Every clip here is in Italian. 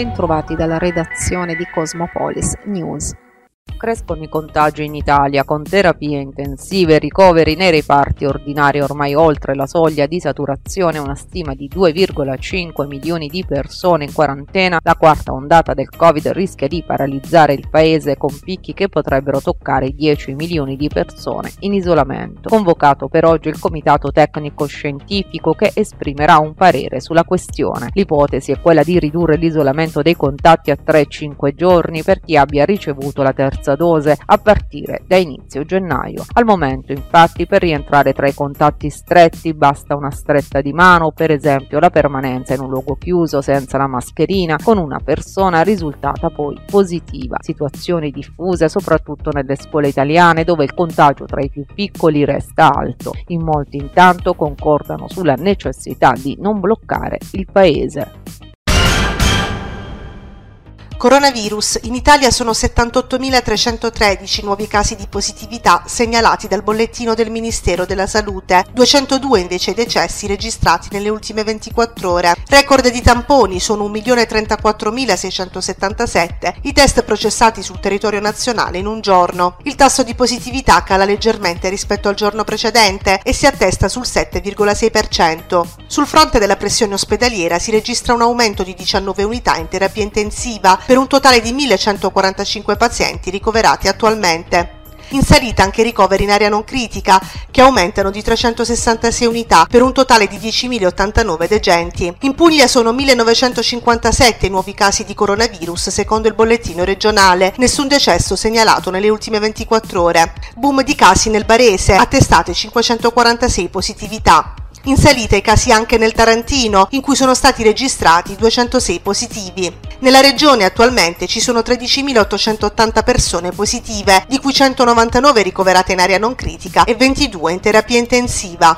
bentrovati dalla redazione di Cosmopolis News. Crescono i contagi in Italia con terapie intensive ricoveri nei reparti ordinari ormai oltre la soglia di saturazione, una stima di 2,5 milioni di persone in quarantena. La quarta ondata del Covid rischia di paralizzare il paese con picchi che potrebbero toccare i 10 milioni di persone in isolamento. Convocato per oggi il Comitato Tecnico Scientifico che esprimerà un parere sulla questione. L'ipotesi è quella di ridurre l'isolamento dei contatti a 3-5 giorni per chi abbia ricevuto la terza terza dose a partire da inizio gennaio. Al momento infatti per rientrare tra i contatti stretti basta una stretta di mano, per esempio la permanenza in un luogo chiuso senza la mascherina con una persona risultata poi positiva. Situazioni diffuse soprattutto nelle scuole italiane dove il contagio tra i più piccoli resta alto. In molti intanto concordano sulla necessità di non bloccare il paese. Coronavirus. In Italia sono 78.313 nuovi casi di positività segnalati dal bollettino del Ministero della Salute, 202 invece i decessi registrati nelle ultime 24 ore. Record di tamponi sono 1.034.677 i test processati sul territorio nazionale in un giorno. Il tasso di positività cala leggermente rispetto al giorno precedente e si attesta sul 7,6%. Sul fronte della pressione ospedaliera si registra un aumento di 19 unità in terapia intensiva per un totale di 1145 pazienti ricoverati attualmente inserita anche ricoveri in area non critica, che aumentano di 366 unità per un totale di 10.089 degenti. In Puglia sono 1.957 i nuovi casi di coronavirus secondo il bollettino regionale, nessun decesso segnalato nelle ultime 24 ore. Boom di casi nel Barese, attestate 546 positività. In salita i casi anche nel Tarantino, in cui sono stati registrati 206 positivi. Nella regione attualmente ci sono 13.880 persone positive, di cui 199 ricoverate in area non critica e 22 in terapia intensiva.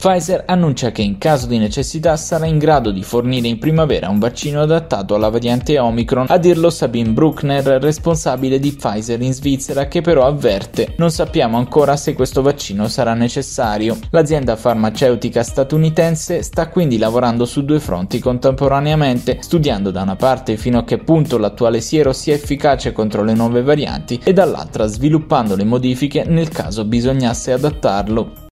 Pfizer annuncia che in caso di necessità sarà in grado di fornire in primavera un vaccino adattato alla variante Omicron, a dirlo Sabine Bruckner, responsabile di Pfizer in Svizzera, che però avverte non sappiamo ancora se questo vaccino sarà necessario. L'azienda farmaceutica statunitense sta quindi lavorando su due fronti contemporaneamente, studiando da una parte fino a che punto l'attuale siero sia efficace contro le nuove varianti e dall'altra sviluppando le modifiche nel caso bisognasse adattarlo.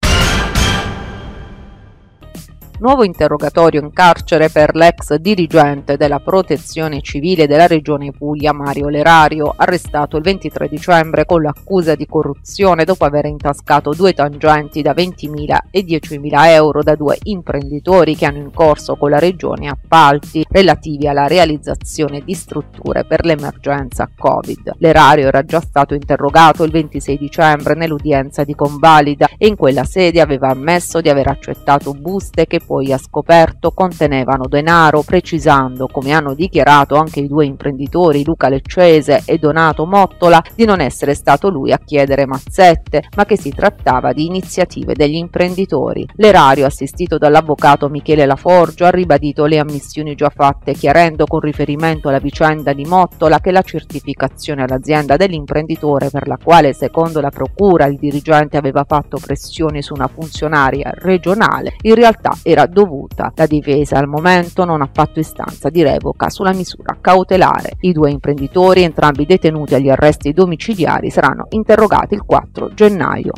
Nuovo interrogatorio in carcere per l'ex dirigente della protezione civile della regione Puglia Mario Lerario, arrestato il 23 dicembre con l'accusa di corruzione dopo aver intascato due tangenti da 20.000 e 10.000 euro da due imprenditori che hanno in corso con la regione appalti relativi alla realizzazione di strutture per l'emergenza Covid. Lerario era già stato interrogato il 26 dicembre nell'udienza di convalida e in quella sede aveva ammesso di aver accettato buste che poi ha scoperto contenevano denaro, precisando, come hanno dichiarato anche i due imprenditori Luca Leccese e Donato Mottola, di non essere stato lui a chiedere mazzette, ma che si trattava di iniziative degli imprenditori. L'erario, assistito dall'avvocato Michele Laforgio, ha ribadito le ammissioni già fatte, chiarendo con riferimento alla vicenda di Mottola che la certificazione all'azienda dell'imprenditore per la quale, secondo la procura, il dirigente aveva fatto pressioni su una funzionaria regionale, in realtà era dovuta. La difesa al momento non ha fatto istanza di revoca sulla misura cautelare. I due imprenditori, entrambi detenuti agli arresti domiciliari, saranno interrogati il 4 gennaio.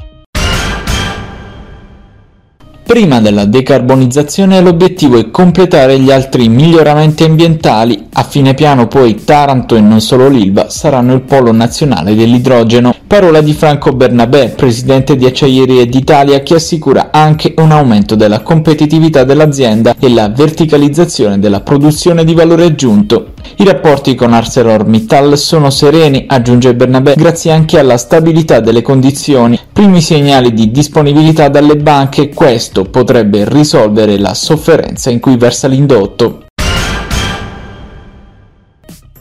Prima della decarbonizzazione l'obiettivo è completare gli altri miglioramenti ambientali. A fine piano poi Taranto e non solo l'Ilva saranno il polo nazionale dell'idrogeno. Parola di Franco Bernabé, presidente di Acciaierie d'Italia, che assicura anche un aumento della competitività dell'azienda e la verticalizzazione della produzione di valore aggiunto. I rapporti con ArcelorMittal sono sereni, aggiunge Bernabé, grazie anche alla stabilità delle condizioni. Primi segnali di disponibilità dalle banche, questo potrebbe risolvere la sofferenza in cui versa l'indotto.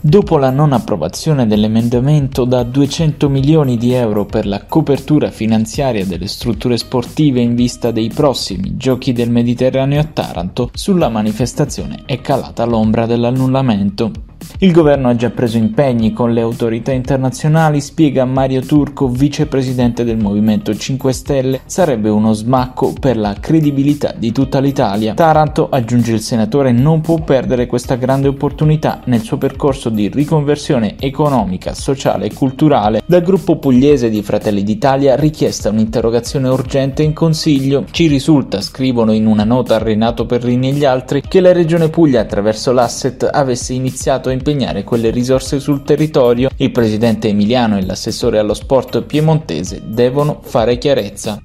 Dopo la non approvazione dell'emendamento da 200 milioni di euro per la copertura finanziaria delle strutture sportive in vista dei prossimi Giochi del Mediterraneo a Taranto, sulla manifestazione è calata l'ombra dell'annullamento. Il governo ha già preso impegni con le autorità internazionali, spiega Mario Turco, vicepresidente del Movimento 5 Stelle, sarebbe uno smacco per la credibilità di tutta l'Italia. Taranto, aggiunge il senatore, non può perdere questa grande opportunità nel suo percorso di riconversione economica, sociale e culturale. Dal gruppo pugliese di Fratelli d'Italia richiesta un'interrogazione urgente in Consiglio. Ci risulta, scrivono in una nota a Renato Perrini e gli altri, che la Regione Puglia attraverso l'asset avesse iniziato a impegnare quelle risorse sul territorio, il presidente emiliano e l'assessore allo sport piemontese devono fare chiarezza.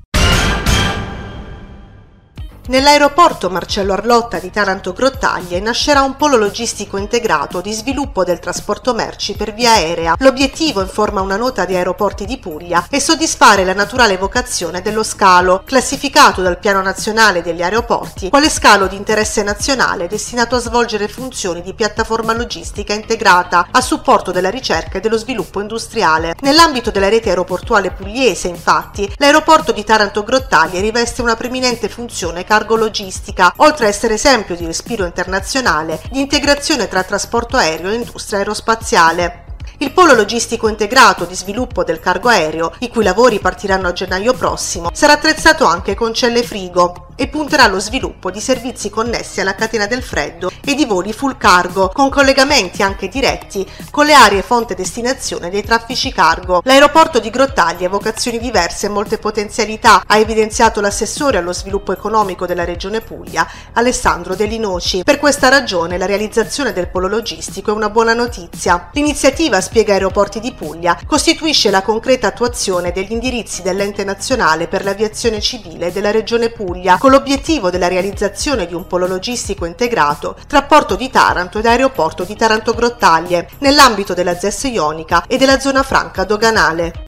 Nell'aeroporto Marcello Arlotta di Taranto Grottaglie nascerà un polo logistico integrato di sviluppo del trasporto merci per via aerea. L'obiettivo, informa una nota di Aeroporti di Puglia, è soddisfare la naturale vocazione dello scalo, classificato dal Piano Nazionale degli Aeroporti quale scalo di interesse nazionale destinato a svolgere funzioni di piattaforma logistica integrata a supporto della ricerca e dello sviluppo industriale. Nell'ambito della rete aeroportuale pugliese, infatti, l'aeroporto di Taranto Grottaglie riveste una preminente funzione cargo-logistica, oltre a essere esempio di respiro internazionale di integrazione tra trasporto aereo e industria aerospaziale. Il polo logistico integrato di sviluppo del cargo aereo, i cui lavori partiranno a gennaio prossimo, sarà attrezzato anche con celle frigo, e punterà allo sviluppo di servizi connessi alla catena del freddo e di voli full cargo, con collegamenti anche diretti con le aree fonte destinazione dei traffici cargo. L'aeroporto di Grottaglia ha vocazioni diverse e molte potenzialità, ha evidenziato l'assessore allo sviluppo economico della regione Puglia, Alessandro Delinoci. Per questa ragione la realizzazione del polo logistico è una buona notizia. L'iniziativa, spiega Aeroporti di Puglia, costituisce la concreta attuazione degli indirizzi dell'ente nazionale per l'aviazione civile della regione Puglia, con l'obiettivo della realizzazione di un polo logistico integrato tra Porto di Taranto ed Aeroporto di Taranto Grottaglie, nell'ambito della ZES Ionica e della zona franca doganale.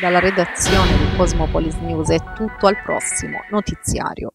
Dalla redazione di Cosmopolis News è tutto al prossimo notiziario.